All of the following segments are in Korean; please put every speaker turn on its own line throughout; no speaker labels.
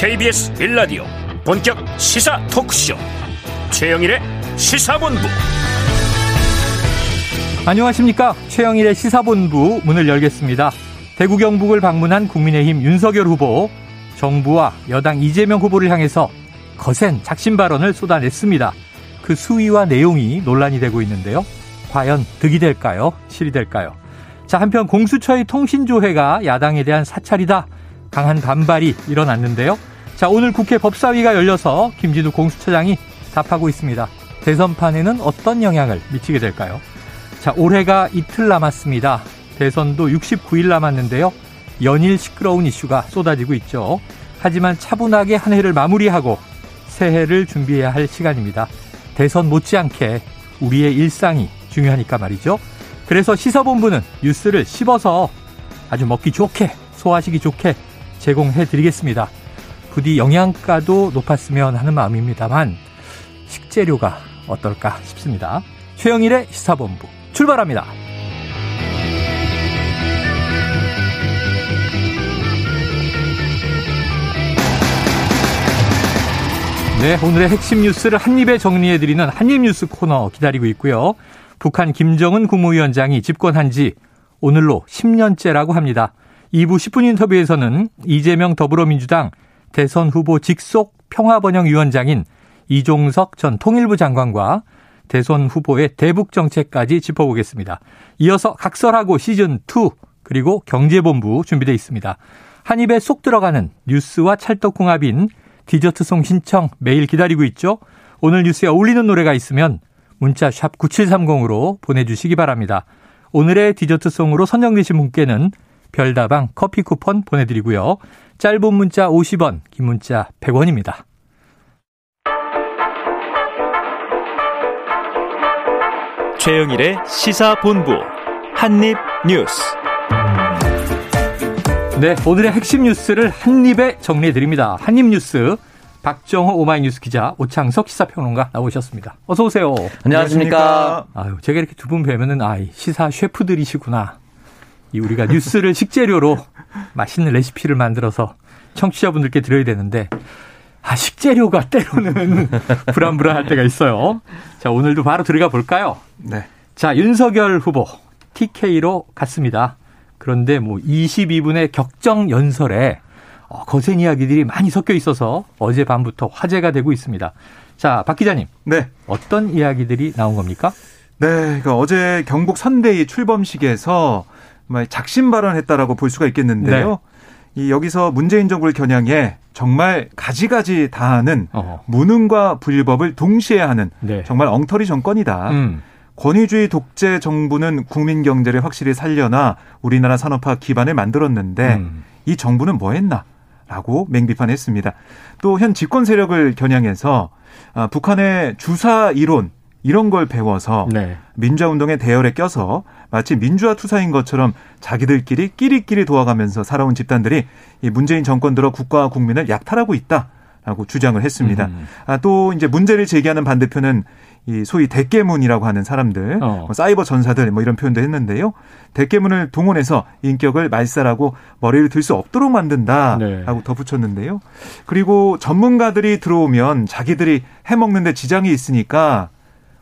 KBS 빌라디오 본격 시사 토크쇼. 최영일의 시사본부.
안녕하십니까? 최영일의 시사본부 문을 열겠습니다. 대구 경북을 방문한 국민의힘 윤석열 후보 정부와 여당 이재명 후보를 향해서 거센 작심 발언을 쏟아냈습니다. 그 수위와 내용이 논란이 되고 있는데요. 과연 득이 될까요? 실이 될까요? 자 한편 공수처의 통신조회가 야당에 대한 사찰이다. 강한 반발이 일어났는데요. 자, 오늘 국회 법사위가 열려서 김진우 공수처장이 답하고 있습니다. 대선판에는 어떤 영향을 미치게 될까요? 자, 올해가 이틀 남았습니다. 대선도 69일 남았는데요. 연일 시끄러운 이슈가 쏟아지고 있죠. 하지만 차분하게 한 해를 마무리하고 새해를 준비해야 할 시간입니다. 대선 못지않게 우리의 일상이 중요하니까 말이죠. 그래서 시사본부는 뉴스를 씹어서 아주 먹기 좋게, 소화하시기 좋게 제공해 드리겠습니다. 부디 영양가도 높았으면 하는 마음입니다만 식재료가 어떨까 싶습니다. 최영일의 시사본부 출발합니다. 네, 오늘의 핵심 뉴스를 한입에 정리해드리는 한입뉴스 코너 기다리고 있고요. 북한 김정은 국무위원장이 집권한 지 오늘로 10년째라고 합니다. 2부 10분 인터뷰에서는 이재명 더불어민주당 대선 후보 직속 평화번영위원장인 이종석 전 통일부 장관과 대선 후보의 대북 정책까지 짚어보겠습니다. 이어서 각설하고 시즌2 그리고 경제본부 준비되어 있습니다. 한 입에 쏙 들어가는 뉴스와 찰떡궁합인 디저트송 신청 매일 기다리고 있죠. 오늘 뉴스에 어울리는 노래가 있으면 문자 샵 9730으로 보내주시기 바랍니다. 오늘의 디저트송으로 선정되신 분께는 별다방 커피 쿠폰 보내드리고요. 짧은 문자 50원, 긴 문자 100원입니다.
최영일의 시사본부 한입뉴스
네, 오늘의 핵심 뉴스를 한입에 정리해드립니다. 한입뉴스 박정호 오마이뉴스 기자 오창석 시사평론가 나오셨습니다. 어서 오세요.
안녕하십니까.
아유, 제가 이렇게 두 분 뵈면은 아, 시사 셰프들이시구나. 이 우리가 뉴스를 식재료로 맛있는 레시피를 만들어서 청취자분들께 드려야 되는데 아 식재료가 때로는 불안불안할 때가 있어요. 자 오늘도 바로 들어가 볼까요?
네.
자 윤석열 후보 TK로 갔습니다. 그런데 뭐 22분의 격정 연설에 어, 거센 이야기들이 많이 섞여 있어서 어제 밤부터 화제가 되고 있습니다. 자, 박 기자님.
네.
어떤 이야기들이 나온 겁니까?
네, 그러니까 어제 경북 선대위 출범식에서 작심 발언했다라고 볼 수가 있겠는데요. 네. 이 여기서 문재인 정부를 겨냥해 정말 가지가지 다 하는 어허. 무능과 불법을 동시에 하는 네. 정말 엉터리 정권이다. 음. 권위주의 독재 정부는 국민 경제를 확실히 살려나 우리나라 산업화 기반을 만들었는데 음. 이 정부는 뭐 했나? 라고 맹비판했습니다. 또 현 집권 세력을 겨냥해서 아, 북한의 주사 이론 이런 걸 배워서 네. 민주화 운동의 대열에 껴서 마치 민주화 투사인 것처럼 자기들끼리 끼리끼리 도와가면서 살아온 집단들이 이 문재인 정권 들어 국가와 국민을 약탈하고 있다라고 주장을 했습니다. 음. 아, 또 이제 문제를 제기하는 반대표는 이 소위 대깨문이라고 하는 사람들, 어. 뭐 사이버 전사들 뭐 이런 표현도 했는데요. 대깨문을 동원해서 인격을 말살하고 머리를 들 수 없도록 만든다라고 네. 덧붙였는데요. 그리고 전문가들이 들어오면 자기들이 해먹는데 지장이 있으니까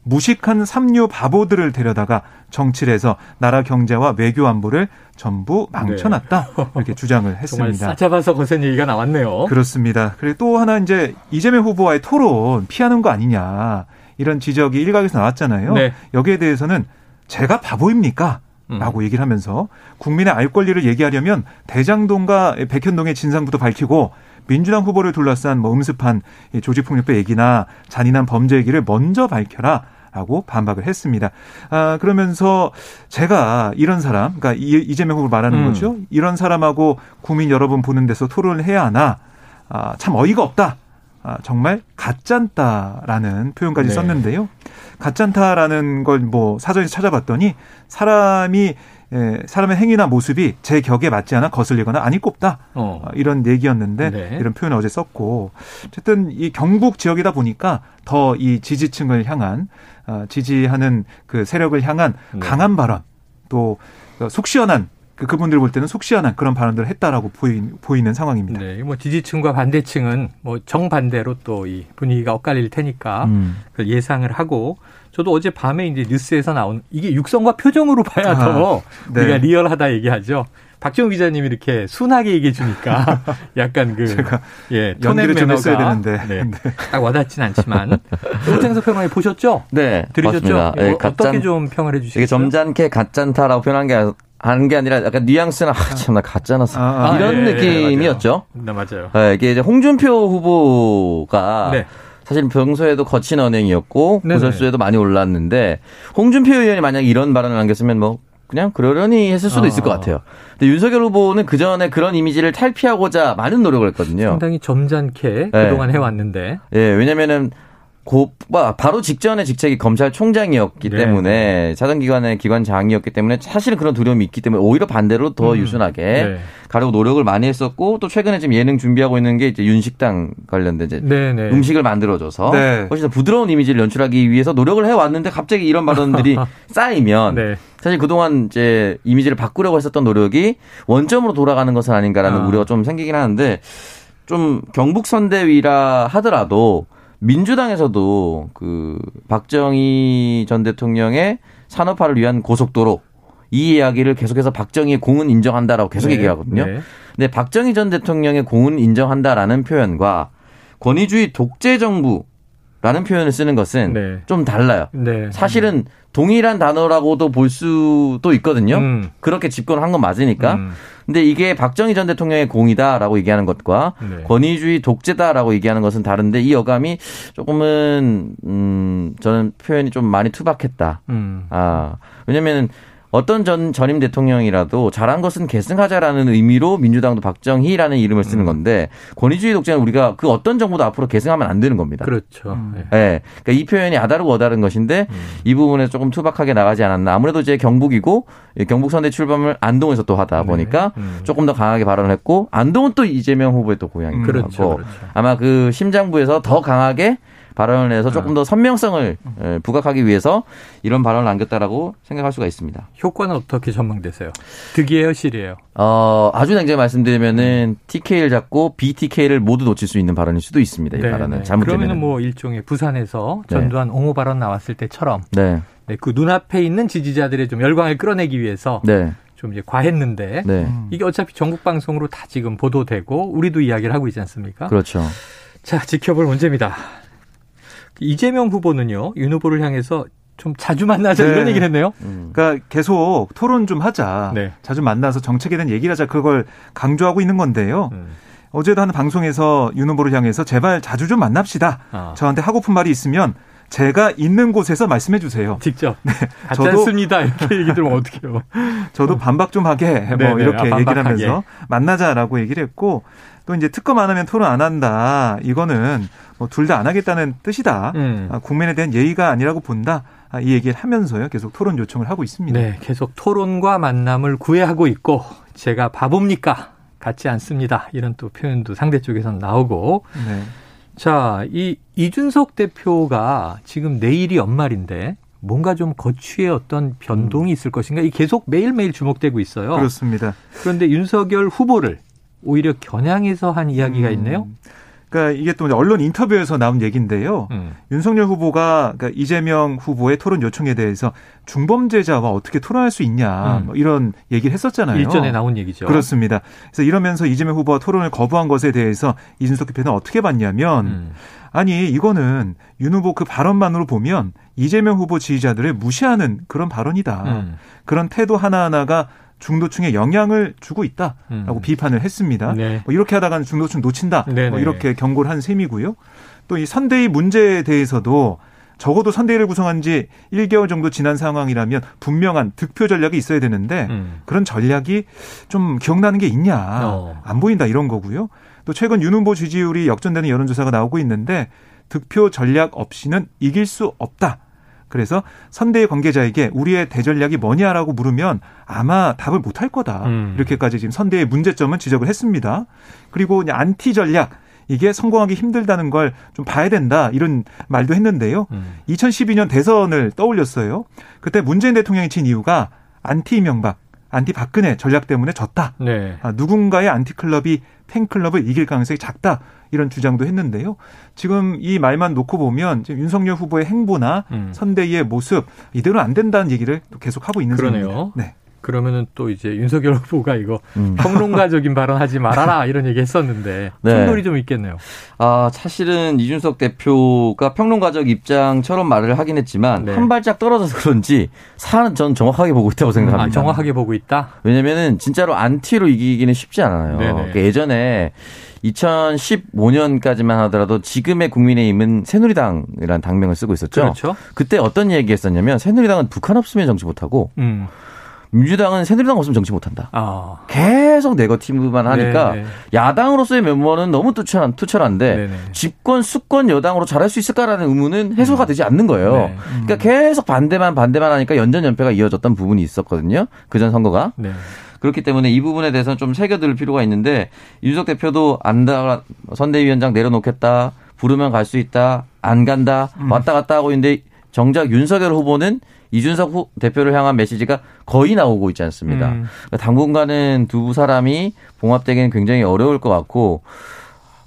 무식한 삼류 바보들을 데려다가 정치를 해서 나라 경제와 외교 안보를 전부 망쳐놨다 네. 이렇게 주장을 했습니다.
정말 싸잡아서 거센 얘기가 나왔네요.
그렇습니다. 그리고 또 하나 이제 이재명 후보와의 토론 피하는 거 아니냐 이런 지적이 일각에서 나왔잖아요. 네. 여기에 대해서는 제가 바보입니까? 라고 음. 얘기를 하면서 국민의 알 권리를 얘기하려면 대장동과 백현동의 진상부터 밝히고 민주당 후보를 둘러싼 뭐 음습한 조직폭력배 얘기나 잔인한 범죄 얘기를 먼저 밝혀라. 라고 반박을 했습니다. 아, 그러면서 제가 이런 사람, 그러니까 이재명 후보를 말하는 음. 거죠. 이런 사람하고 국민 여러분 보는 데서 토론을 해야 하나, 아, 참 어이가 없다. 아, 정말 가짠다라는 표현까지 네. 썼는데요. 가짠다라는 걸 뭐 사전에서 찾아봤더니 사람이 예, 사람의 행위나 모습이 제 격에 맞지 않아 거슬리거나 아니 꼽다 어. 어. 이런 얘기였는데 네. 이런 표현을 어제 썼고 어쨌든 이 경북 지역이다 보니까 더 이 지지층을 향한 어, 지지하는 그 세력을 향한 네. 강한 발언 또 속 시원한 그 그분들 볼 때는 속시원한 그런 발언들을 했다라고 보이, 보이 는 상황입니다.
네, 뭐 지지층과 반대층은 뭐 정반대로 또 이 분위기가 엇갈릴 테니까 음. 예상을 하고 저도 어제 밤에 이제 뉴스에서 나온 이게 육성과 표정으로 봐야 아, 더 네. 우리가 리얼하다 얘기하죠. 박정우 기자님이 이렇게 순하게 얘기해 주니까 약간 그
제가 예, 연기를 좀 했어야 되는데 네,
네. 딱 와닿진 않지만 오창석 평론가 보셨죠?
네,
들으셨죠? 네, 어, 어떻게 좀 평을 해주시겠어요?
이게 점잖게 가짠타라고 표현한 게 하는 게 아니라 약간 뉘앙스는 아, 참나 가짜나서 아, 아, 이런 예, 느낌이었죠.
네, 맞아요.
네, 이게 이제 홍준표 후보가 네. 사실 평소에도 거친 언행이었고 구설수에도 많이 올랐는데 홍준표 의원이 만약 이런 발언을 남겼으면 뭐 그냥 그러려니 했을 수도 아. 있을 것 같아요. 근데 윤석열 후보는 그 전에 그런 이미지를 탈피하고자 많은 노력을 했거든요.
상당히 점잖게 네. 그동안 해왔는데.
예, 네, 왜냐면은 고, 바로 직전에 직책이 검찰총장이었기 네. 때문에 사정기관의 기관장이었기 때문에 사실은 그런 두려움이 있기 때문에 오히려 반대로 더 음. 유순하게 네. 가려고 노력을 많이 했었고 또 최근에 지금 예능 준비하고 있는 게 이제 윤식당 관련된 이제 네, 네. 음식을 만들어줘서 네. 훨씬 더 부드러운 이미지를 연출하기 위해서 노력을 해왔는데 갑자기 이런 발언들이 쌓이면 네. 사실 그동안 이제 이미지를 바꾸려고 했었던 노력이 원점으로 돌아가는 것은 아닌가라는 아. 우려가 좀 생기긴 하는데 좀 경북 선대위라 하더라도 민주당에서도 그 박정희 전 대통령의 산업화를 위한 고속도로 이 이야기를 계속해서 박정희의 공은 인정한다라고 계속 네. 얘기하거든요. 네. 근데 박정희 전 대통령의 공은 인정한다라는 표현과 권위주의 독재 정부 라는 표현을 쓰는 것은 네. 좀 달라요. 네. 사실은 동일한 단어라고도 볼 수도 있거든요. 음. 그렇게 집권한 건 맞으니까. 음. 근데 이게 박정희 전 대통령의 공이다라고 얘기하는 것과 네. 권위주의 독재다라고 얘기하는 것은 다른데 이 어감이 조금은 음 저는 표현이 좀 많이 투박했다. 음. 아 왜냐면은 어떤 전 전임 대통령이라도 잘한 것은 계승하자라는 의미로 민주당도 박정희라는 이름을 쓰는 음. 건데 권위주의 독재는 우리가 그 어떤 정부도 앞으로 계승하면 안 되는 겁니다.
그렇죠.
음. 네. 네. 그러니까 이 표현이 아다르고 어다른 것인데 음. 이 부분에 조금 투박하게 나가지 않았나. 아무래도 이제 경북이고 경북 선대 출범을 안동에서 또 하다 네. 보니까 네. 음. 조금 더 강하게 발언을 했고 안동은 또 이재명 후보의 또 고향이고 음. 그렇죠. 그렇죠. 아마 그 심장부에서 더 강하게 발언을 해서 조금 더 선명성을 예, 부각하기 위해서 이런 발언을 남겼다라고 생각할 수가 있습니다.
효과는 어떻게 전망되세요? 득이에요, 실이에요?
어, 아주 냉정히 말씀드리면은 TK를 잡고 BTK를 모두 놓칠 수 있는 발언일 수도 있습니다. 이 네, 발언은 네.
잘못되면. 그러면 뭐 일종의 부산에서 네. 전두환 네. 옹호 발언 나왔을 때처럼 네. 네, 그 눈앞에 있는 지지자들의 좀 열광을 끌어내기 위해서 네. 좀 이제 과했는데 네. 이게 어차피 전국 방송으로 다 지금 보도되고 우리도 이야기를 하고 있지 않습니까?
그렇죠.
자, 지켜볼 문제입니다. 이재명 후보는요, 윤 후보를 향해서 좀 자주 만나자 네. 이런 얘기를 했네요.
음. 그러니까 계속 토론 좀 하자. 네. 자주 만나서 정책에 대한 얘기를 하자. 그걸 강조하고 있는 건데요. 음. 어제도 한 방송에서 윤 후보를 향해서 제발 자주 좀 만납시다. 아. 저한테 하고픈 말이 있으면 제가 있는 곳에서 말씀해 주세요.
직접. 네. 저도 습니다 이렇게 얘기 들으면 어떡해요.
저도 반박 좀 하게 뭐 네네. 이렇게 아, 얘기를 하면서 만나자라고 얘기를 했고 또 이제 특검 안 하면 토론 안 한다. 이거는 뭐 둘 다 안 하겠다는 뜻이다. 음. 아, 국민에 대한 예의가 아니라고 본다. 아, 이 얘기를 하면서요. 계속 토론 요청을 하고 있습니다.
네, 계속 토론과 만남을 구애하고 있고 제가 바보입니까? 같지 않습니다. 이런 또 표현도 상대 쪽에서는 나오고. 네. 자, 이 이준석 대표가 지금 내일이 연말인데 뭔가 좀 거취의 어떤 변동이 있을 것인가? 이 계속 매일매일 주목되고 있어요.
그렇습니다.
그런데 윤석열 후보를 오히려 겨냥해서 한 이야기가 음. 있네요.
그러니까 이게 또 언론 인터뷰에서 나온 얘기인데요. 음. 윤석열 후보가 그러니까 이재명 후보의 토론 요청에 대해서 중범죄자와 어떻게 토론할 수 있냐 음. 뭐 이런 얘기를 했었잖아요.
일전에 나온 얘기죠.
그렇습니다. 그래서 이러면서 이재명 후보가 토론을 거부한 것에 대해서 이준석 대표는 어떻게 봤냐면 음. 아니 이거는 윤 후보 그 발언만으로 보면 이재명 후보 지지자들을 무시하는 그런 발언이다. 음. 그런 태도 하나하나가 중도층에 영향을 주고 있다라고 음. 비판을 했습니다. 네. 뭐 이렇게 하다가는 중도층 놓친다. 뭐 이렇게 경고를 한 셈이고요. 또 이 선대위 문제에 대해서도 적어도 선대위를 구성한 지 1개월 정도 지난 상황이라면 분명한 득표 전략이 있어야 되는데 음. 그런 전략이 좀 기억나는 게 있냐. 어. 안 보인다 이런 거고요. 또 최근 윤 후보 지지율이 역전되는 여론조사가 나오고 있는데 득표 전략 없이는 이길 수 없다. 그래서 선대위 관계자에게 우리의 대전략이 뭐냐라고 물으면 아마 답을 못 할 거다. 음. 이렇게까지 지금 선대위 문제점은 지적을 했습니다. 그리고 안티 전략 이게 성공하기 힘들다는 걸 좀 봐야 된다 이런 말도 했는데요. 음. 2012년 대선을 떠올렸어요. 그때 문재인 대통령이 진 이유가 안티 명박 안티 박근혜 전략 때문에 졌다. 네. 아, 누군가의 안티 클럽이 팬클럽을 이길 가능성이 작다. 이런 주장도 했는데요. 지금 이 말만 놓고 보면 지금 윤석열 후보의 행보나 음. 선대위의 모습 이대로 안 된다는 얘기를 또 계속 하고 있는
그러네요. 상황입니다. 네. 그러면은 또 이제 윤석열 후보가 이거 음. 평론가적인 발언하지 말아라 이런 얘기 했었는데 네. 충돌이 좀 있겠네요.
아 사실은 이준석 대표가 평론가적 입장처럼 말을 하긴 했지만 네. 한 발짝 떨어져서 그런지 사안은 전 정확하게 보고 있다고 생각합니다. 아,
정확하게 보고 있다.
왜냐면은 진짜로 안티로 이기기는 쉽지 않아요. 그러니까 예전에 2015년까지만 하더라도 지금의 국민의힘은 새누리당이라는 당명을 쓰고 있었죠. 그렇죠. 그때 어떤 얘기했었냐면 새누리당은 북한 없으면 정치 못하고 음. 민주당은 새누리당 없으면 정치 못한다. 아. 계속 네거티브만 하니까 네네. 야당으로서의 면모는 너무 투철한, 투철한데 네네. 집권 수권 여당으로 잘할 수 있을까라는 의문은 해소가 음. 되지 않는 거예요. 네. 음. 그러니까 계속 반대만 반대만 하니까 연전연패가 이어졌던 부분이 있었거든요. 그전 선거가. 네. 그렇기 때문에 이 부분에 대해서는 좀 새겨들 필요가 있는데 윤석 대표도 안다 선대위원장 내려놓겠다 부르면 갈 수 있다 안 간다 음. 왔다 갔다 하고 있는데 정작 윤석열 후보는 이준석 후 대표를 향한 메시지가 거의 나오고 있지 않습니다. 음. 그러니까 당분간은 두 사람이 봉합되기는 굉장히 어려울 것 같고,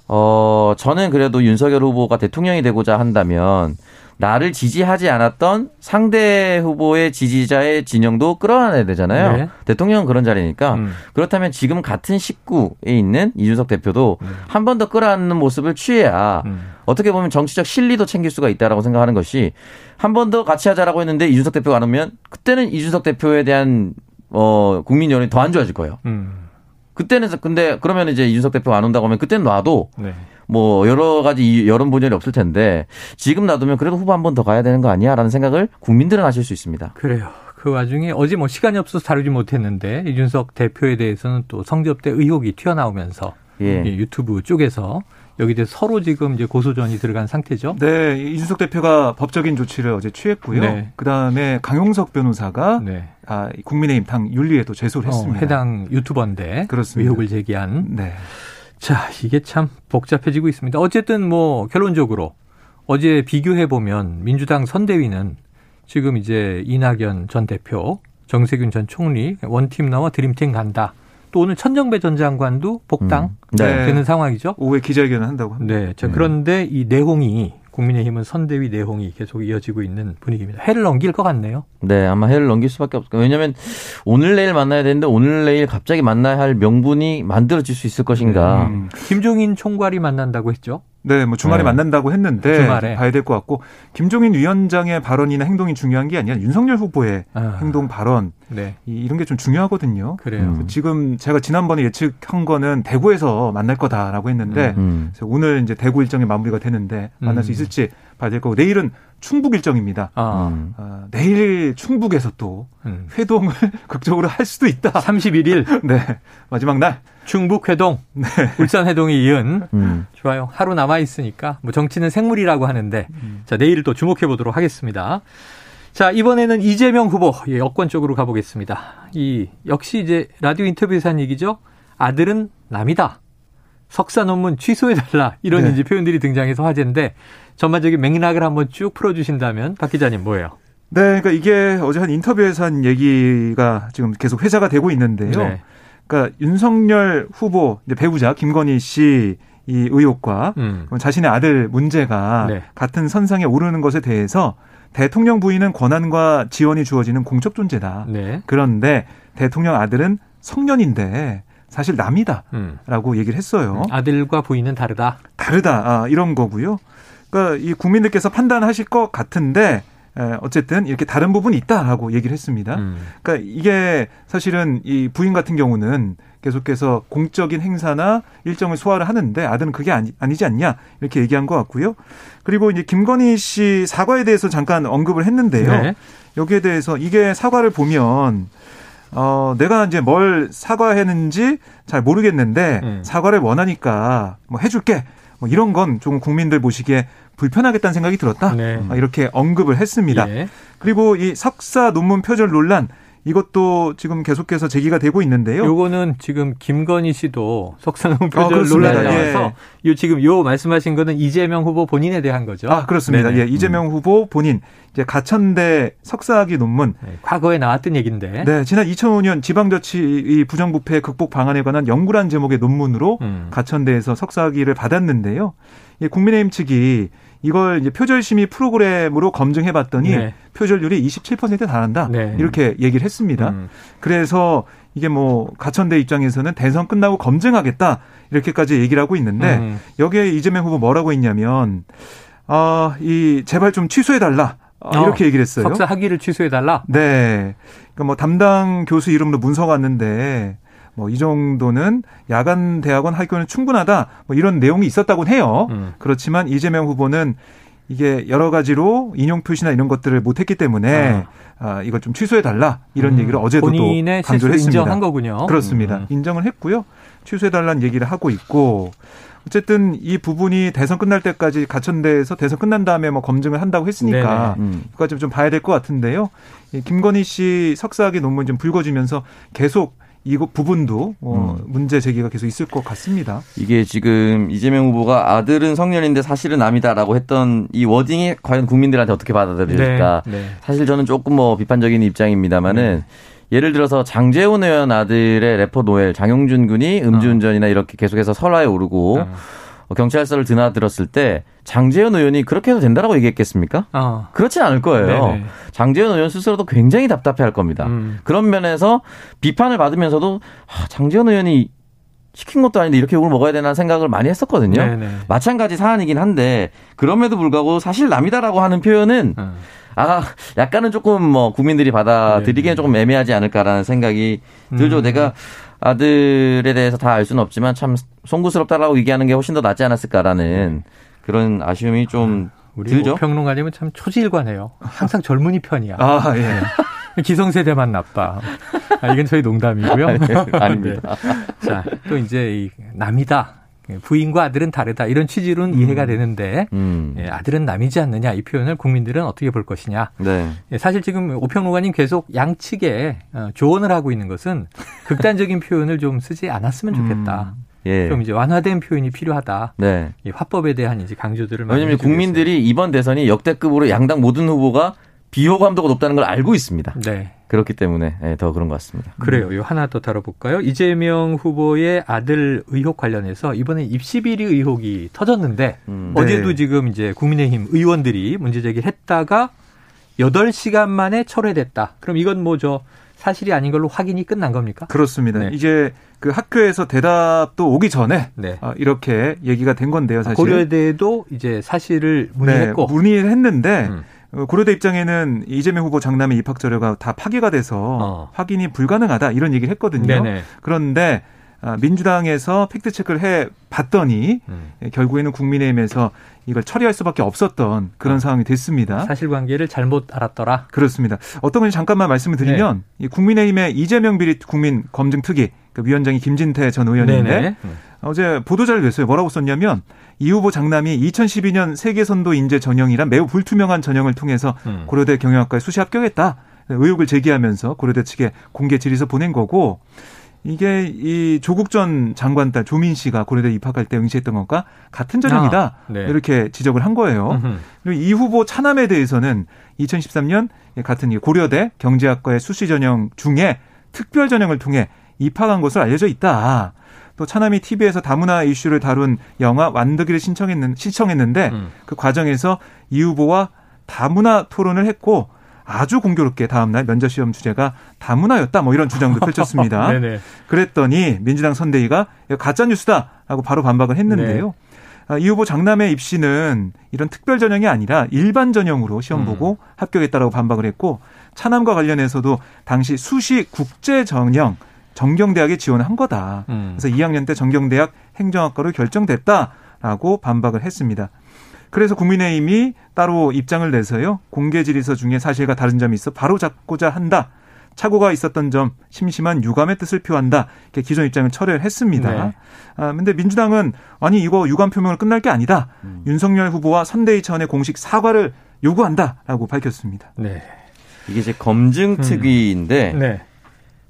어, 저는 그래도 윤석열 후보가 대통령이 되고자 한다면 나를 지지하지 않았던 상대 후보의 지지자의 진영도 끌어안아야 되잖아요. 네. 대통령은 그런 자리니까 음. 그렇다면 지금 같은 식구에 있는 이준석 대표도 음. 한번 더 끌어안는 모습을 취해야 음. 어떻게 보면 정치적 실리도 챙길 수가 있다라고 생각하는 것이 한 번 더 같이 하자라고 했는데 이준석 대표가 안 오면 그때는 이준석 대표에 대한 어 국민 여론이 더 안 좋아질 거예요. 음. 그때는 근데 그러면 이제 이준석 대표가 안 온다고 하면 그때는 놔도 네. 뭐 여러 가지 여론 분열이 없을 텐데 지금 놔두면 그래도 후보 한 번 더 가야 되는 거 아니야라는 생각을 국민들은 하실 수 있습니다.
그래요. 그 와중에 어제 뭐 시간이 없어서 다루지 못했는데 이준석 대표에 대해서는 또 성접대 의혹이 튀어나오면서 예. 유튜브 쪽에서 여기 대 서로 지금 이제 고소전이 들어간 상태죠.
네, 이준석 대표가 법적인 조치를 어제 취했고요. 네. 그 다음에 강용석 변호사가 네. 아, 국민의힘 당 윤리에도 제소를 어, 했습니다.
어, 해당 유튜버인데 그렇습니다. 의혹을 제기한. 네. 자, 이게 참 복잡해지고 있습니다. 어쨌든 뭐 결론적으로 어제 비교해 보면 민주당 선대위는 지금 이제 이낙연 전 대표, 정세균 전 총리 원팀 나와 드림팀 간다. 또 오늘 천정배 전 장관도 복당 음. 네. 되는 상황이죠.
오후에 기자회견을 한다고
합니다. 네. 자, 그런데 이 내홍이 국민의힘은 선대위 내홍이 계속 이어지고 있는 분위기입니다. 해를 넘길 것 같네요.
네, 아마 해를 넘길 수밖에 없을 거예요. 왜냐하면 오늘 내일 만나야 되는데 오늘 내일 갑자기 만나야 할 명분이 만들어질 수 있을 것인가. 음.
김종인 총괄이 만난다고 했죠.
네, 뭐 주말에 네. 만난다고 했는데 주말에. 봐야 될 것 같고 김종인 위원장의 발언이나 행동이 중요한 게 아니라 윤석열 후보의 아. 행동 발언 네. 이 런 게 좀 중요하거든요.
그래요. 음.
지금 제가 지난번에 예측한 거는 대구에서 만날 거다라고 했는데 음. 오늘 이제 대구 일정이 마무리가 되는데 만날 수 음. 있을지 봐야 될 거고 내일은 충북 일정입니다. 아. 어, 내일 충북에서 또 음. 회동을 극적으로 할 수도 있다.
31일.
네. 마지막 날.
충북 회동. 네. 울산 회동이 이은. 음. 좋아요. 하루 남아 있으니까 뭐 정치는 생물이라고 하는데 음. 자, 내일 또 주목해 보도록 하겠습니다. 자, 이번에는 이재명 후보 예, 여권 쪽으로 가보겠습니다. 이 역시 이제 라디오 인터뷰에서 한 얘기죠. 아들은 남이다. 석사 논문 취소해달라. 이런 네. 이제 표현들이 등장해서 화제인데 전반적인 맥락을 한번 쭉 풀어주신다면 박 기자님 뭐예요?
네, 그러니까 이게 어제 한 인터뷰에서 한 얘기가 지금 계속 회자가 되고 있는데요. 네. 그러니까 윤석열 후보 배우자 김건희 씨 이 의혹과 음. 자신의 아들 문제가 네. 같은 선상에 오르는 것에 대해서 대통령 부인은 권한과 지원이 주어지는 공적 존재다. 네. 그런데 대통령 아들은 성년인데 사실 남이다라고 음. 얘기를 했어요.
아들과 부인은 다르다.
다르다. 아, 이런 거고요. 그러니까 이 국민들께서 판단하실 것 같은데 어쨌든 이렇게 다른 부분이 있다라고 얘기를 했습니다. 음. 그러니까 이게 사실은 이 부인 같은 경우는 계속해서 공적인 행사나 일정을 소화를 하는데 아들은 그게 아니, 아니지 않냐 이렇게 얘기한 것 같고요. 그리고 이제 김건희 씨 사과에 대해서 잠깐 언급을 했는데요. 네. 여기에 대해서 이게 사과를 보면 어, 내가 이제 뭘 사과했는지 잘 모르겠는데 음. 사과를 원하니까 뭐 해줄게. 뭐 이런 건좀 국민들 보시기에 불편하겠다는 생각이 들었다. 네. 아, 이렇게 언급을 했습니다. 예. 그리고 이 석사 논문 표절 논란 이것도 지금 계속해서 제기가 되고 있는데요.
요거는 지금 김건희 씨도 석상훈 표절 아, 논란이 나와서 예. 요 지금 요 말씀하신 거는 이재명 후보 본인에 대한 거죠.
아 그렇습니다. 네네. 예, 이재명 음. 후보 본인 이제 가천대 석사학위 논문
네, 과거에 나왔던 얘기인데.
네, 지난 2005년 지방자치 부정부패 극복 방안에 관한 연구란 제목의 논문으로 음. 가천대에서 석사학위를 받았는데요. 예, 국민의힘 측이 이걸 이제 표절심의 프로그램으로 검증해 봤더니 네. 표절률이 27%에 달한다. 네. 이렇게 얘기를 했습니다. 음. 그래서 이게 뭐 가천대 입장에서는 대선 끝나고 검증하겠다. 이렇게까지 얘기를 하고 있는데 음. 여기에 이재명 후보 뭐라고 했냐면 아, 이 제발 좀 취소해 달라. 아, 어, 이렇게 얘기를 했어요.
석사 학위를 취소해 달라.
네. 그러니까 뭐 담당 교수 이름으로 문서가 왔는데 뭐 이 정도는 야간 대학원 학교는 충분하다. 뭐 이런 내용이 있었다고는 해요. 음. 그렇지만 이재명 후보는 이게 여러 가지로 인용 표시나 이런 것들을 못했기 때문에 아. 아, 이걸 좀 취소해 달라 이런 음. 얘기를 어제도 또 강조를 했습니다.
인정한 거군요.
그렇습니다. 음. 인정을 했고요. 취소해 달라는 얘기를 하고 있고 어쨌든 이 부분이 대선 끝날 때까지 가천대에서 대선 끝난 다음에 뭐 검증을 한다고 했으니까 음. 그거 좀 봐야 될 것 같은데요. 김건희 씨 석사학위 논문 좀 불거지면서 계속 이거 부분도 어, 음. 문제 제기가 계속 있을 것 같습니다.
이게 지금 이재명 후보가 아들은 성년인데 사실은 남이다라고 했던 이 워딩이 과연 국민들한테 어떻게 받아들일까? 네, 네. 사실 저는 조금 뭐 비판적인 입장입니다만은 네. 예를 들어서 장재훈 의원 아들의 래퍼 노엘 장용준 군이 음주운전이나 이렇게 계속해서 설화에 오르고 어. 뭐 경찰서를 드나들었을 때 장재현 의원이 그렇게 해도 된다라고 얘기했겠습니까? 어. 그렇진 않을 거예요. 네네. 장재현 의원 스스로도 굉장히 답답해할 겁니다. 음. 그런 면에서 비판을 받으면서도 아, 장재현 의원이 시킨 것도 아닌데 이렇게 욕을 먹어야 되나 생각을 많이 했었거든요. 네네. 마찬가지 사안이긴 한데 그럼에도 불구하고 사실 남이다라고 하는 표현은 음. 아 약간은 조금 뭐 국민들이 받아들이기엔 조금 애매하지 않을까라는 생각이 들죠. 음. 내가 아들에 대해서 다 알 수는 없지만 참 송구스럽다라고 얘기하는 게 훨씬 더 낫지 않았을까라는 그런 아쉬움이 좀 우리 들죠.
평론가님은 참 초지일관해요. 항상 젊은이 편이야.
아 예.
기성세대만 나빠. 아, 이건 저희 농담이고요.
아닙니다.
네. 자, 또 이제 이 남이다. 예, 부인과 아들은 다르다 이런 취지로는 음. 이해가 되는데 음. 예, 아들은 남이지 않느냐 이 표현을 국민들은 어떻게 볼 것이냐. 네. 예, 사실 지금 오평로가님 계속 양측에 어, 조언을 하고 있는 것은 극단적인 표현을 좀 쓰지 않았으면 좋겠다. 음. 예. 좀 이제 완화된 표현이 필요하다. 네. 이 화법에 대한 이제 강조들을
왜냐하면 국민들이 이번 대선이 역대급으로 양당 모든 후보가 비호감도가 높다는 걸 알고 있습니다. 네. 그렇기 때문에 네, 더 그런 것 같습니다.
그래요. 요 하나 더 다뤄볼까요? 이재명 후보의 아들 의혹 관련해서 이번에 입시 비리 의혹이 터졌는데 음, 네. 어제도 지금 이제 국민의힘 의원들이 문제 제기를 했다가 8시간 만에 철회됐다. 그럼 이건 뭐죠? 사실이 아닌 걸로 확인이 끝난 겁니까?
그렇습니다. 네. 이제 그 학교에서 대답도 오기 전에 네. 아, 이렇게 얘기가 된 건데요, 사실.
고려대도 이제 사실을 문의했고
네, 문의를 했는데 음. 어, 고려대 입장에는 이재명 후보 장남의 입학 자료가 다 파기가 돼서 어. 확인이 불가능하다 이런 얘기를 했거든요. 네네. 그런데 아, 민주당에서 팩트 체크를 해 봤더니 음. 예, 결국에는 국민의힘에서 이걸 처리할 수밖에 없었던 그런 어. 상황이 됐습니다.
사실관계를 잘못 알았더라.
그렇습니다. 어떤 건지 잠깐만 말씀을 드리면 네. 국민의힘의 이재명 비리 국민 검증 특위 그 위원장이 김진태 전 의원인데 네네. 음. 어제 보도자료 냈어요. 뭐라고 썼냐면 이 후보 장남이 2012년 세계선도 인재 전형이란 매우 불투명한 전형을 통해서 음. 고려대 경영학과에 수시 합격했다. 의혹을 제기하면서 고려대 측에 공개 질의서 보낸 거고 이게 이 조국 전 장관 딸 조민 씨가 고려대 입학할 때 응시했던 것과 같은 전형이다. 아, 네. 이렇게 지적을 한 거예요. 음흠. 그리고 이 후보 차남에 대해서는 2013년 같은 고려대 경제학과의 수시 전형 중에 특별 전형을 통해 입학한 것으로 알려져 있다. 또 차남이 TV에서 다문화 이슈를 다룬 영화 완득이를 신청했는, 신청했는데 음. 그 과정에서 이 후보와 다문화 토론을 했고 아주 공교롭게 다음날 면접 시험 주제가 다문화였다 뭐 이런 주장도 펼쳤습니다. 그랬더니 민주당 선대위가 가짜 뉴스다라고 바로 반박을 했는데요. 네. 아, 이 후보 장남의 입시는 이런 특별 전형이 아니라 일반 전형으로 시험 보고 음. 합격했다라고 반박을 했고 차남과 관련해서도 당시 수시 국제 전형 정경대학에 지원을 한 거다. 음. 그래서 2학년 때 정경대학 행정학과로 결정됐다라고 반박을 했습니다. 그래서 국민의힘이 따로 입장을 내서요. 공개 질의서 중에 사실과 다른 점이 있어 바로 잡고자 한다. 착오가 있었던 점 심심한 유감의 뜻을 표한다. 이렇게 기존 입장을 철회를 했습니다. 네. 아, 근데 민주당은 아니 이거 유감 표명을 끝날 게 아니다. 음. 윤석열 후보와 선대위 차원의 공식 사과를 요구한다라고 밝혔습니다. 네.
이게 이제 검증 음. 특위인데 음. 네.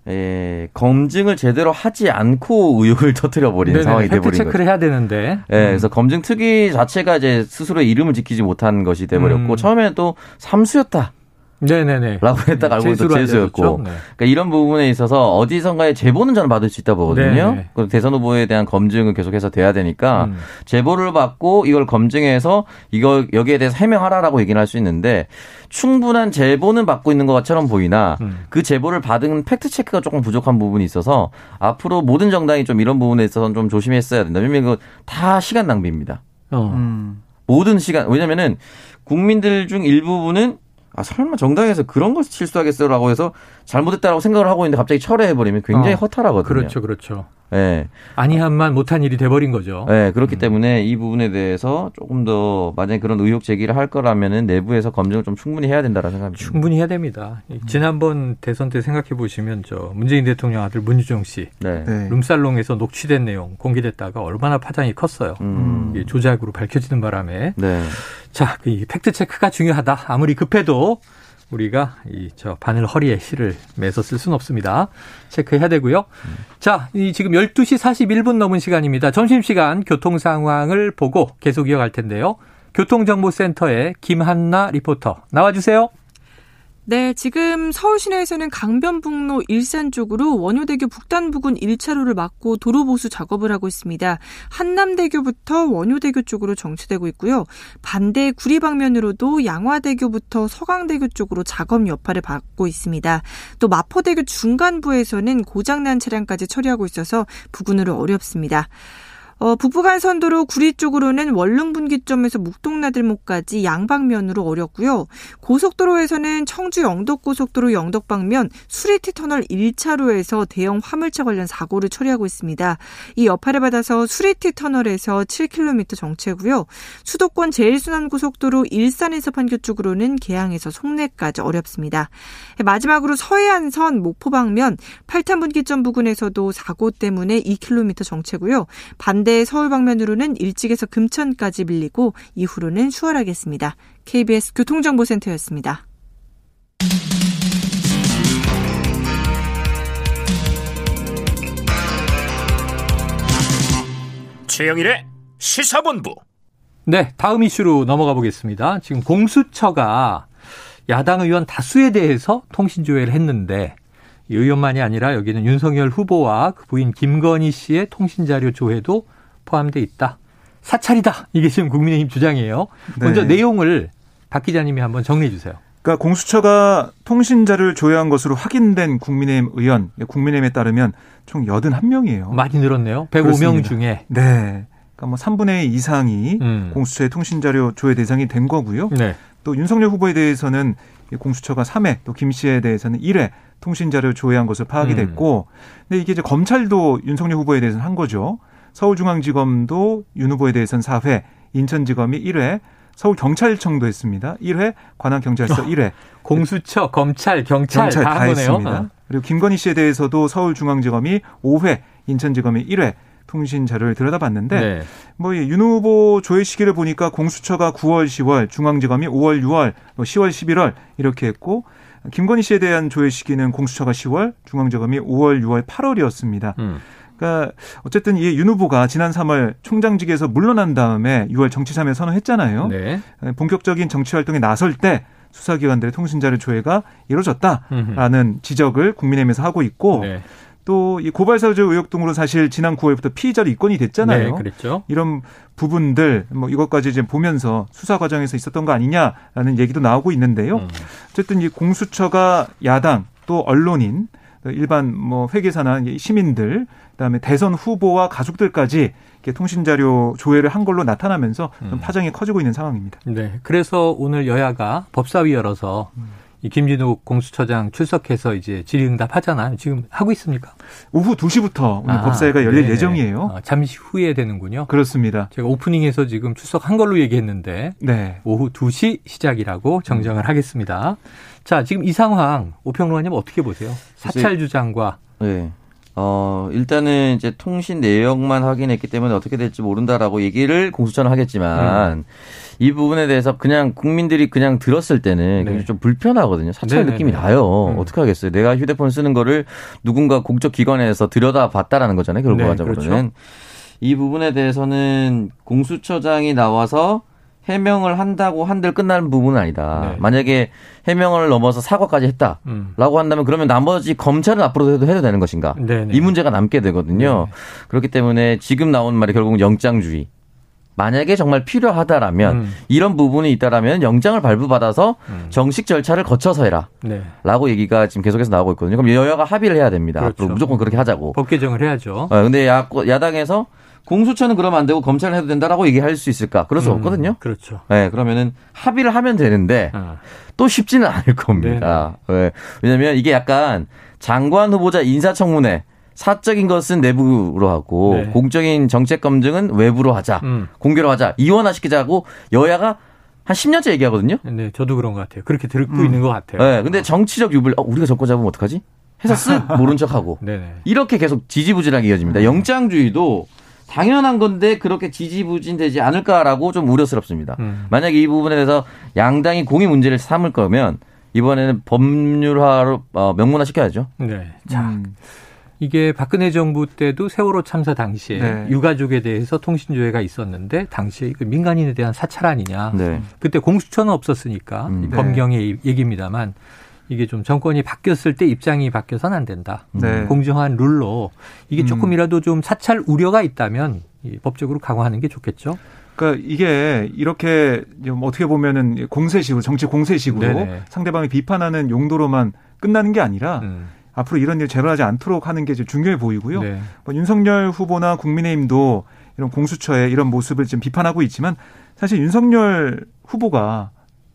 예, 검증을 제대로 하지 않고 의혹을 터뜨려 버린 상황이 돼 버린
거죠. 체크를 해야 되는데.
예, 그래서 검증 특위 자체가 이제 스스로의 이름을 지키지 못한 것이 돼 버렸고 음. 처음에는 또 삼수였다.
네네네.
라고 했다가 알고 보니까 재수였고. 네. 그러니까 이런 부분에 있어서 어디선가에 제보는 저는 받을 수 있다 보거든요. 그 대선 후보에 대한 검증은 계속해서 돼야 되니까 음. 제보를 받고 이걸 검증해서 이거 여기에 대해서 해명하라라고 얘기를 할 수 있는데 충분한 제보는 받고 있는 것처럼 보이나 음. 그 제보를 받은 팩트 체크가 조금 부족한 부분이 있어서 앞으로 모든 정당이 좀 이런 부분에 있어서는 좀 조심했어야 된다. 왜냐면 이거 다 시간 낭비입니다. 어. 음. 모든 시간 왜냐면은 국민들 중 일부분은 아 설마 정당에서 그런 걸 실수하겠어라고 해서 잘못했다라고 생각을 하고 있는데 갑자기 철회해 버리면 굉장히 어, 허탈하거든요.
그렇죠, 그렇죠. 예. 네. 아니한만 못한 일이 돼버린 거죠.
네, 그렇기 음. 때문에 이 부분에 대해서 조금 더 만약에 그런 의혹 제기를 할 거라면은 내부에서 검증을 좀 충분히 해야 된다라는 생각입니다.
충분히 해야 됩니다. 지난번 대선 때 생각해 보시면 저 문재인 대통령 아들 문유정 씨 네. 네. 룸살롱에서 녹취된 내용 공개됐다가 얼마나 파장이 컸어요. 음. 조작으로 밝혀지는 바람에. 네. 자, 이 fact check가 중요하다. 아무리 급해도 우리가 이 저 바늘 허리에 실을 매서 쓸 수는 없습니다. 체크해야 되고요. 음. 자, 이 지금 12시 41분 넘은 시간입니다. 점심 시간 교통 상황을 보고 계속 이어갈 텐데요. 교통정보센터의 김한나 리포터 나와 주세요.
네, 지금 서울 시내에서는 강변북로 일산 쪽으로 원효대교 북단 부근 1차로를 막고 도로 보수 작업을 하고 있습니다. 한남대교부터 원효대교 쪽으로 정체되고 있고요. 반대 구리 방면으로도 양화대교부터 서강대교 쪽으로 작업 여파를 받고 있습니다. 또 마포대교 중간부에서는 고장난 차량까지 처리하고 있어서 부근으로 어렵습니다. 어, 북부간 선도로 구리 쪽으로는 원릉분기점에서 묵동나들목까지 양방면으로 어렵고요. 고속도로에서는 청주 영덕고속도로 영덕방면 수리티 터널 1차로에서 대형 화물차 관련 사고를 처리하고 있습니다. 이 여파를 받아서 수리티 터널에서 7km 정체고요. 수도권 제일순환고속도로 일산에서 판교 쪽으로는 개항에서 송내까지 어렵습니다. 마지막으로 서해안선 목포방면 8탄 분기점 부근에서도 사고 때문에 2km 정체고요. 반대 반대 서울 방면으로는 일찍에서 금천까지 밀리고 이후로는 수월하겠습니다. KBS 교통정보센터였습니다.
최영일의 시사본부.
네, 다음 이슈로 넘어가 보겠습니다. 지금 공수처가 야당 의원 다수에 대해서 통신조회를 했는데 의원만이 아니라 여기는 윤석열 후보와 그 부인 김건희 씨의 통신자료 조회도 포함돼 있다. 사찰이다. 이게 지금 국민의힘 주장이에요. 네. 먼저 내용을 박 기자님이 한번 정리해 주세요.
그러니까 공수처가 통신자를 조회한 것으로 확인된 국민의힘 의원, 국민의힘에 따르면 총 81명이에요.
많이 늘었네요. 105명 그렇습니다. 중에.
네. 그러니까 뭐 3분의 2 이상이 음. 공수처의 통신자료 조회 대상이 된 거고요. 네. 또 윤석열 후보에 대해서는 공수처가 3회, 또 김 씨에 대해서는 1회 통신자료 조회한 것을 파악이 음. 됐고, 음. 근데 이게 이제 검찰도 윤석열 후보에 대해서는 한 거죠. 서울중앙지검도 윤 후보에 대해서는 4회, 인천지검이 1회, 서울경찰청도 했습니다. 1회, 관악경찰서 1회.
공수처, 검찰, 경찰, 경찰 다, 다 했습니다. 어.
그리고 김건희 씨에 대해서도 서울중앙지검이 5회, 인천지검이 1회 통신 자료를 들여다봤는데 네. 뭐윤 후보 조회 시기를 보니까 공수처가 9월, 10월, 중앙지검이 5월, 6월, 10월, 11월 이렇게 했고 김건희 씨에 대한 조회 시기는 공수처가 10월, 중앙지검이 5월, 6월, 8월이었습니다. 음. 그러니까 어쨌든 이 윤 후보가 지난 3월 총장직에서 물러난 다음에 6월 정치 참여 선언했잖아요. 네. 본격적인 정치 활동에 나설 때 수사기관들의 통신자료 조회가 이루어졌다라는 음흠. 지적을 국민의힘에서 하고 있고 네. 또이 고발사주 의혹 등으로 사실 지난 9월부터 피의자로 입건이 됐잖아요. 네, 그랬죠. 이런 부분들 뭐 이것까지 이제 보면서 수사 과정에서 있었던 거 아니냐라는 얘기도 나오고 있는데요. 음. 어쨌든 이 공수처가 야당 또 언론인 일반 뭐 회계사나 시민들 그다음에 대선 후보와 가족들까지 통신 자료 조회를 한 걸로 나타나면서 음. 파장이 커지고 있는 상황입니다.
네. 그래서 오늘 여야가 법사위 열어서 음. 이 김진욱 공수처장 출석해서 이제 질의응답 하잖아요. 지금 하고 있습니까?
오후 2시부터 오늘 아, 법사위가 열릴 네 예정이에요.
아, 잠시 후에 되는군요.
그렇습니다.
제가 오프닝에서 지금 출석한 걸로 얘기했는데 네. 오후 2시 시작이라고 정정을 음. 하겠습니다. 자, 지금 이 상황 오평론가님 어떻게 보세요? 사찰 주장과 네.
어, 일단은 이제 통신 내역만 확인했기 때문에 어떻게 될지 모른다라고 얘기를 공수처는 하겠지만 음. 이 부분에 대해서 그냥 국민들이 그냥 들었을 때는 네. 좀 불편하거든요. 사찰 네네네. 느낌이 나요. 음. 어떻게 하겠어요? 내가 휴대폰 쓰는 거를 누군가 공적 기관에서 들여다 봤다라는 거잖아요. 결과적으로는. 네, 그렇죠. 이 부분에 대해서는 공수처장이 나와서 해명을 한다고 한들 끝나는 부분은 아니다. 네. 만약에 해명을 넘어서 사과까지 했다라고 음. 한다면 그러면 나머지 검찰은 앞으로도 해도, 해도 되는 것인가? 네네. 이 문제가 남게 되거든요. 네 그렇기 때문에 지금 나온 말이 결국은 영장주의. 만약에 정말 필요하다라면 음. 이런 부분이 있다라면 영장을 발부받아서 음. 정식 절차를 거쳐서 해라. 네. 라고 얘기가 지금 계속해서 나오고 있거든요. 그럼 여야가 합의를 해야 됩니다. 그렇죠. 앞으로 무조건 그렇게 하자고.
법 개정을 해야죠.
어, 근데 야, 야당에서 공수처는 그러면 안 되고 검찰은 해도 된다라고 얘기할 수 있을까? 그럴 수 음, 없거든요.
그렇죠.
네, 그러면은 합의를 하면 되는데 아. 또 쉽지는 않을 겁니다. 네. 왜냐면 이게 약간 장관 후보자 인사청문회 사적인 것은 내부로 하고 네. 공적인 정책 검증은 외부로 하자. 음. 공개로 하자. 이원화시키자고 여야가 한 10년째 얘기하거든요.
네, 저도 그런 것 같아요. 그렇게 듣고 음. 있는 것 같아요.
네, 근데 정치적 유불, 어, 우리가 정권 잡으면 어떡하지? 해서 쓱 모른 척하고 이렇게 계속 지지부진하게 이어집니다. 음. 영장주의도 당연한 건데 그렇게 지지부진되지 않을까라고 좀 우려스럽습니다. 음. 만약에 이 부분에 대해서 양당이 공의 문제를 삼을 거면 이번에는 법률화로 어, 명문화 시켜야죠.
네. 자. 음. 이게 박근혜 정부 때도 세월호 참사 당시에 네. 유가족에 대해서 통신조회가 있었는데 당시에 그 민간인에 대한 사찰 아니냐. 네. 그때 공수처는 없었으니까 음. 검경의 얘기입니다만 이게 좀 정권이 바뀌었을 때 입장이 바뀌어서는 안 된다. 네. 공정한 룰로 이게 음. 조금이라도 좀 사찰 우려가 있다면 법적으로 강화하는 게 좋겠죠.
그러니까 이게 이렇게 어떻게 보면은 공세식으로 정치 공세식으로 네네. 상대방을 비판하는 용도로만 끝나는 게 아니라 음. 앞으로 이런 일 재발하지 않도록 하는 게 중요해 보이고요. 네. 뭐 윤석열 후보나 국민의힘도 이런 공수처의 이런 모습을 지금 비판하고 있지만 사실 윤석열 후보가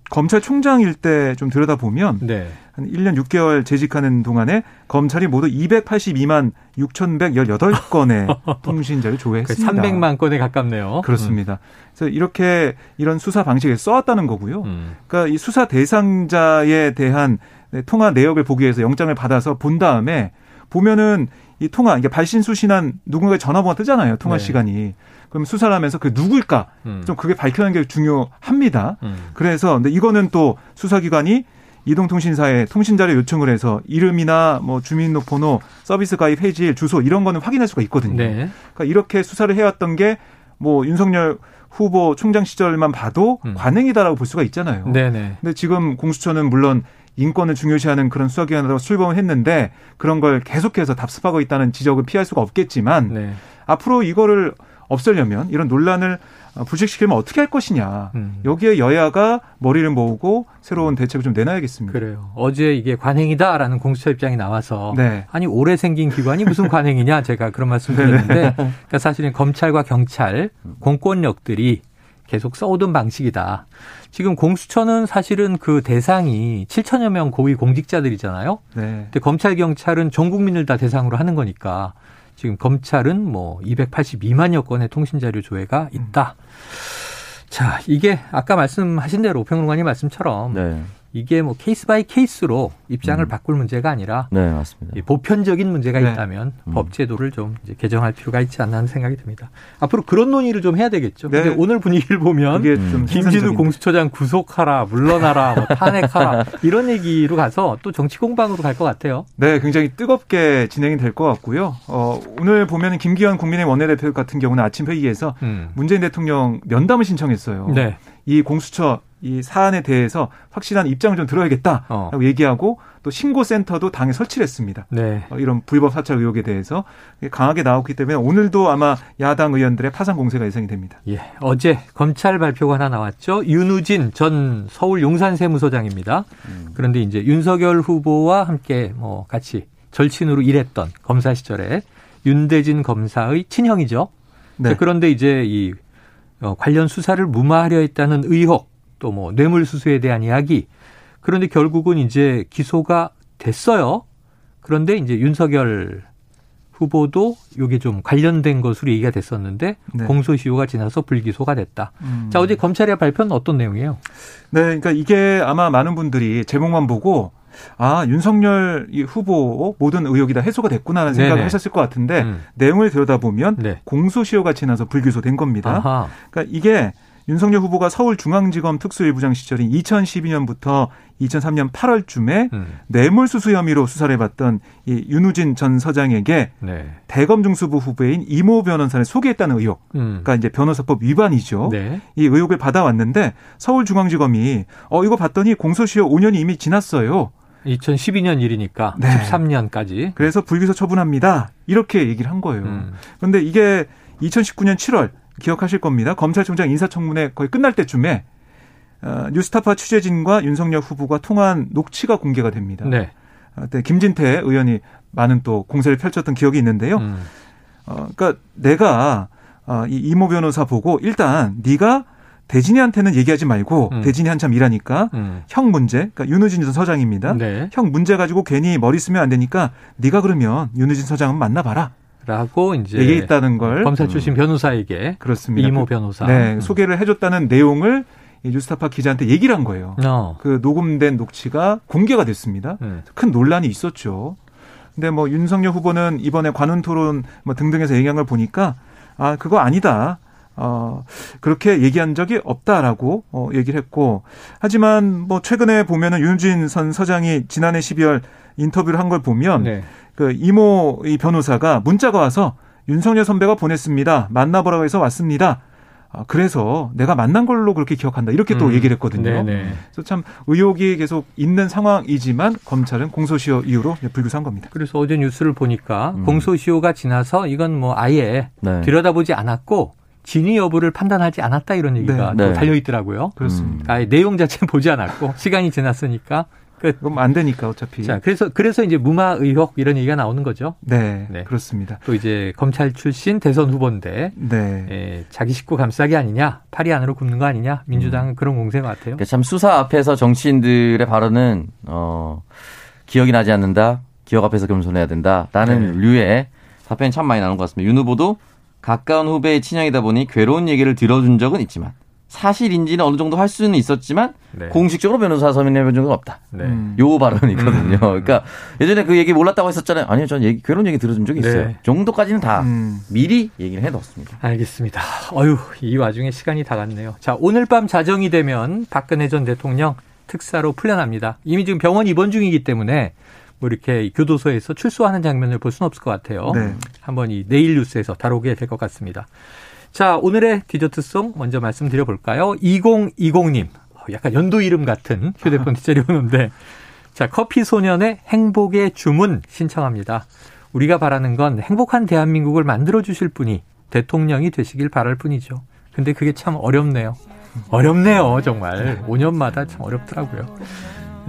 검찰총장일 때 좀 들여다보면 네. 한 1년 6개월 재직하는 동안에 검찰이 모두 282만 6,118건의 통신자를 조회했습니다.
300만 건에 가깝네요.
그렇습니다. 음. 그래서 이렇게 이런 수사 방식을 써왔다는 거고요. 음. 그러니까 이 수사 대상자에 대한 통화 내역을 보기 위해서 영장을 받아서 본 다음에 보면은 이 통화 이게 발신 수신한 누군가의 전화번호가 뜨잖아요. 통화 네. 시간이. 그럼 수사를 하면서 그 누굴까 음. 좀 그게 밝혀내는 게 중요합니다. 음. 그래서 근데 이거는 또 수사기관이 이동통신사에 통신자료 요청을 해서 이름이나 뭐 주민등록번호, 서비스 가입 해지일, 주소 이런 거는 확인할 수가 있거든요. 네. 그러니까 이렇게 수사를 해왔던 게 뭐 윤석열 후보 총장 시절만 봐도 음. 관행이다라고 볼 수가 있잖아요. 네네. 근데 지금 공수처는 물론 인권을 중요시하는 그런 수사기관으로 출범을 했는데 그런 걸 계속해서 답습하고 있다는 지적을 피할 수가 없겠지만 네. 앞으로 이거를 없애려면 이런 논란을 어, 불식시키면 어떻게 할 것이냐. 음. 여기에 여야가 머리를 모으고 새로운 대책을 좀 내놔야겠습니다.
그래요. 어제 이게 관행이다라는 공수처 입장이 나와서 네. 아니 올해 생긴 기관이 무슨 관행이냐 제가 그런 말씀 드렸는데 그러니까 사실은 검찰과 경찰 공권력들이 계속 써오던 방식이다. 지금 공수처는 사실은 그 대상이 7천여 명 고위 공직자들이잖아요. 네. 근데 검찰 경찰은 전 국민을 다 대상으로 하는 거니까 지금 검찰은 뭐 282만여 건의 통신자료 조회가 있다. 자, 이게 아까 말씀하신 대로 평론가님 말씀처럼 네. 이게 뭐 case by case로 입장을 음. 바꿀 문제가 아니라 네, 맞습니다. 보편적인 문제가 네. 있다면 음. 법 제도를 좀 이제 개정할 필요가 있지 않나 하는 생각이 듭니다. 앞으로 그런 논의를 좀 해야 되겠죠. 네. 근데 오늘 분위기를 보면 음. 김진우 공수처장 구속하라, 물러나라, 뭐 탄핵하라 이런 얘기로 가서 또 정치 공방으로 갈 것 같아요.
네, 굉장히 뜨겁게 진행이 될 것 같고요. 어, 오늘 보면 김기현 국민의 원내대표 같은 경우는 아침 회의에서 음. 문재인 대통령 면담을 신청했어요. 네. 이 공수처 이 사안에 대해서 확실한 입장을 좀 들어야겠다라고 어. 얘기하고 또 신고센터도 당에 설치를 했습니다. 네. 어, 이런 불법 사찰 의혹에 대해서 강하게 나왔기 때문에 오늘도 아마 야당 의원들의 파상 공세가 예상이 됩니다.
예. 어제 검찰 발표가 하나 나왔죠. 윤우진 전 서울 용산세무서장입니다. 음. 그런데 이제 윤석열 후보와 함께 뭐 같이 절친으로 일했던 검사 시절에 윤대진 검사의 친형이죠. 네. 그런데 이제 이 어, 관련 수사를 무마하려 했다는 의혹 또 뭐 뇌물 수수에 대한 이야기. 그런데 결국은 이제 기소가 됐어요. 그런데 이제 윤석열 후보도 이게 좀 관련된 것으로 얘기가 됐었는데 네. 공소시효가 지나서 불기소가 됐다. 음. 자 어제 검찰의 발표는 어떤 내용이에요?
네, 그러니까 이게 아마 많은 분들이 제목만 보고 아 윤석열 후보 모든 의혹이 다 해소가 됐구나라는 생각을 네네. 하셨을 것 같은데 음. 내용을 들여다보면 네. 공소시효가 지나서 불기소된 겁니다. 아하. 그러니까 이게 윤석열 후보가 서울중앙지검 특수일부장 시절인 2012년부터 2003년 8월쯤에 음. 뇌물수수 혐의로 수사를 해봤던 이 윤우진 전 서장에게 네. 대검 중수부 후보인 이모 변호사를 소개했다는 의혹, 음. 그러니까 이제 변호사법 위반이죠. 네. 이 의혹을 받아왔는데 서울중앙지검이 어 이거 봤더니 공소시효 5년이 이미 지났어요.
2012년 일이니까 네. 13년까지.
그래서 불기소 처분합니다. 이렇게 얘기를 한 거예요. 음. 그런데 이게 2019년 7월 기억하실 겁니다. 검찰총장 인사청문회 거의 끝날 때쯤에 어, 뉴스타파 취재진과 윤석열 후보가 통화한 녹취가 공개가 됩니다. 네. 어, 그때 김진태 의원이 많은 또 공세를 펼쳤던 기억이 있는데요. 음. 어, 그러니까 내가 어, 이 이모 변호사 보고 일단 네가 대진이한테는 얘기하지 말고 음. 대진이 한참 일하니까 음. 형 문제, 그러니까 윤우진 전 서장입니다. 네. 형 문제 가지고 괜히 머리 쓰면 안 되니까 네가 그러면 윤우진 서장은 만나봐라.
라고 이제
얘기했다는 걸
검사 출신 음. 변호사에게
그렇습니다.
이모 변호사
네, 음. 소개를 해줬다는 내용을 이 뉴스타파 기자한테 얘기를 한 거예요. 어. 그 녹음된 녹취가 공개가 됐습니다. 네. 큰 논란이 있었죠. 근데 뭐 윤석열 후보는 이번에 관훈 토론 뭐 등등에서 얘기한 걸 보니까 아 그거 아니다. 어, 그렇게 얘기한 적이 없다라고 어, 얘기를 했고 하지만 뭐 최근에 보면은 윤진 선 서장이 지난해 12월 인터뷰를 한 걸 보면 네. 그 이모 이 변호사가 문자가 와서 윤석열 선배가 보냈습니다. 만나보라고 해서 왔습니다. 아, 그래서 내가 만난 걸로 그렇게 기억한다. 이렇게 또 음. 얘기를 했거든요. 네네. 그래서 참 의혹이 계속 있는 상황이지만 검찰은 공소시효 이후로 불구수한 겁니다.
그래서 어제 뉴스를 보니까 음. 공소시효가 지나서 이건 뭐 아예 네. 들여다보지 않았고 진위 여부를 판단하지 않았다 이런 얘기가 네. 달려 있더라고요.
그렇습니다.
아예 내용 자체는 보지 않았고 시간이 지났으니까
끝. 그럼 안 되니까 어차피.
자, 그래서 그래서 이제 무마 의혹 이런 얘기가 나오는 거죠.
네, 네. 그렇습니다.
또 이제 검찰 출신 대선 후보인데 네. 예, 자기 식구 감싸기 아니냐, 파리 안으로 굽는 거 아니냐, 민주당은 음. 그런 공세 같아요.
그러니까 참 수사 앞에서 정치인들의 발언은 어 기억이 나지 않는다, 기억 앞에서 겸손해야 된다라는 네. 류의 답변이 참 많이 나오는 것 같습니다. 윤 후보도 가까운 후배의 친형이다 보니 괴로운 얘기를 들어준 적은 있지만 사실인지는 어느 정도 할 수는 있었지만 네. 공식적으로 변호사 서명해 본 적은 없다. 네. 요 발언이거든요. 음. 그러니까 예전에 그 얘기 몰랐다고 했었잖아요. 아니요, 전 얘기 괴로운 얘기 들어준 적이 있어요. 네. 정도까지는 다 음. 미리 얘기를 해뒀습니다.
알겠습니다. 어유, 이 와중에 시간이 다 갔네요. 자, 오늘 밤 자정이 되면 박근혜 전 대통령 특사로 풀려납니다. 이미 지금 병원 입원 중이기 때문에 뭐 이렇게 교도소에서 출소하는 장면을 볼 수는 없을 것 같아요. 네. 한번 이 내일 뉴스에서 다루게 될 것 같습니다. 자, 오늘의 디저트송 먼저 말씀드려 볼까요? 2020님. 약간 연도 이름 같은 휴대폰 뒷자리 오는데. 자, 커피 소년의 행복의 주문 신청합니다. 우리가 바라는 건 행복한 대한민국을 만들어 주실 분이 대통령이 되시길 바랄 뿐이죠. 근데 그게 참 어렵네요. 어렵네요, 정말. 5년마다 참 어렵더라고요.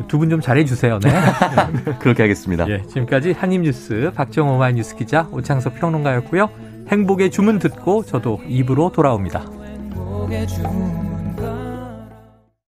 두 분 좀 잘해주세요. 네.
그렇게 하겠습니다.
예, 지금까지 한입뉴스 박정호 마이뉴스 기자 오창석 평론가였고요. 행복의 주문 듣고 저도 입으로 돌아옵니다.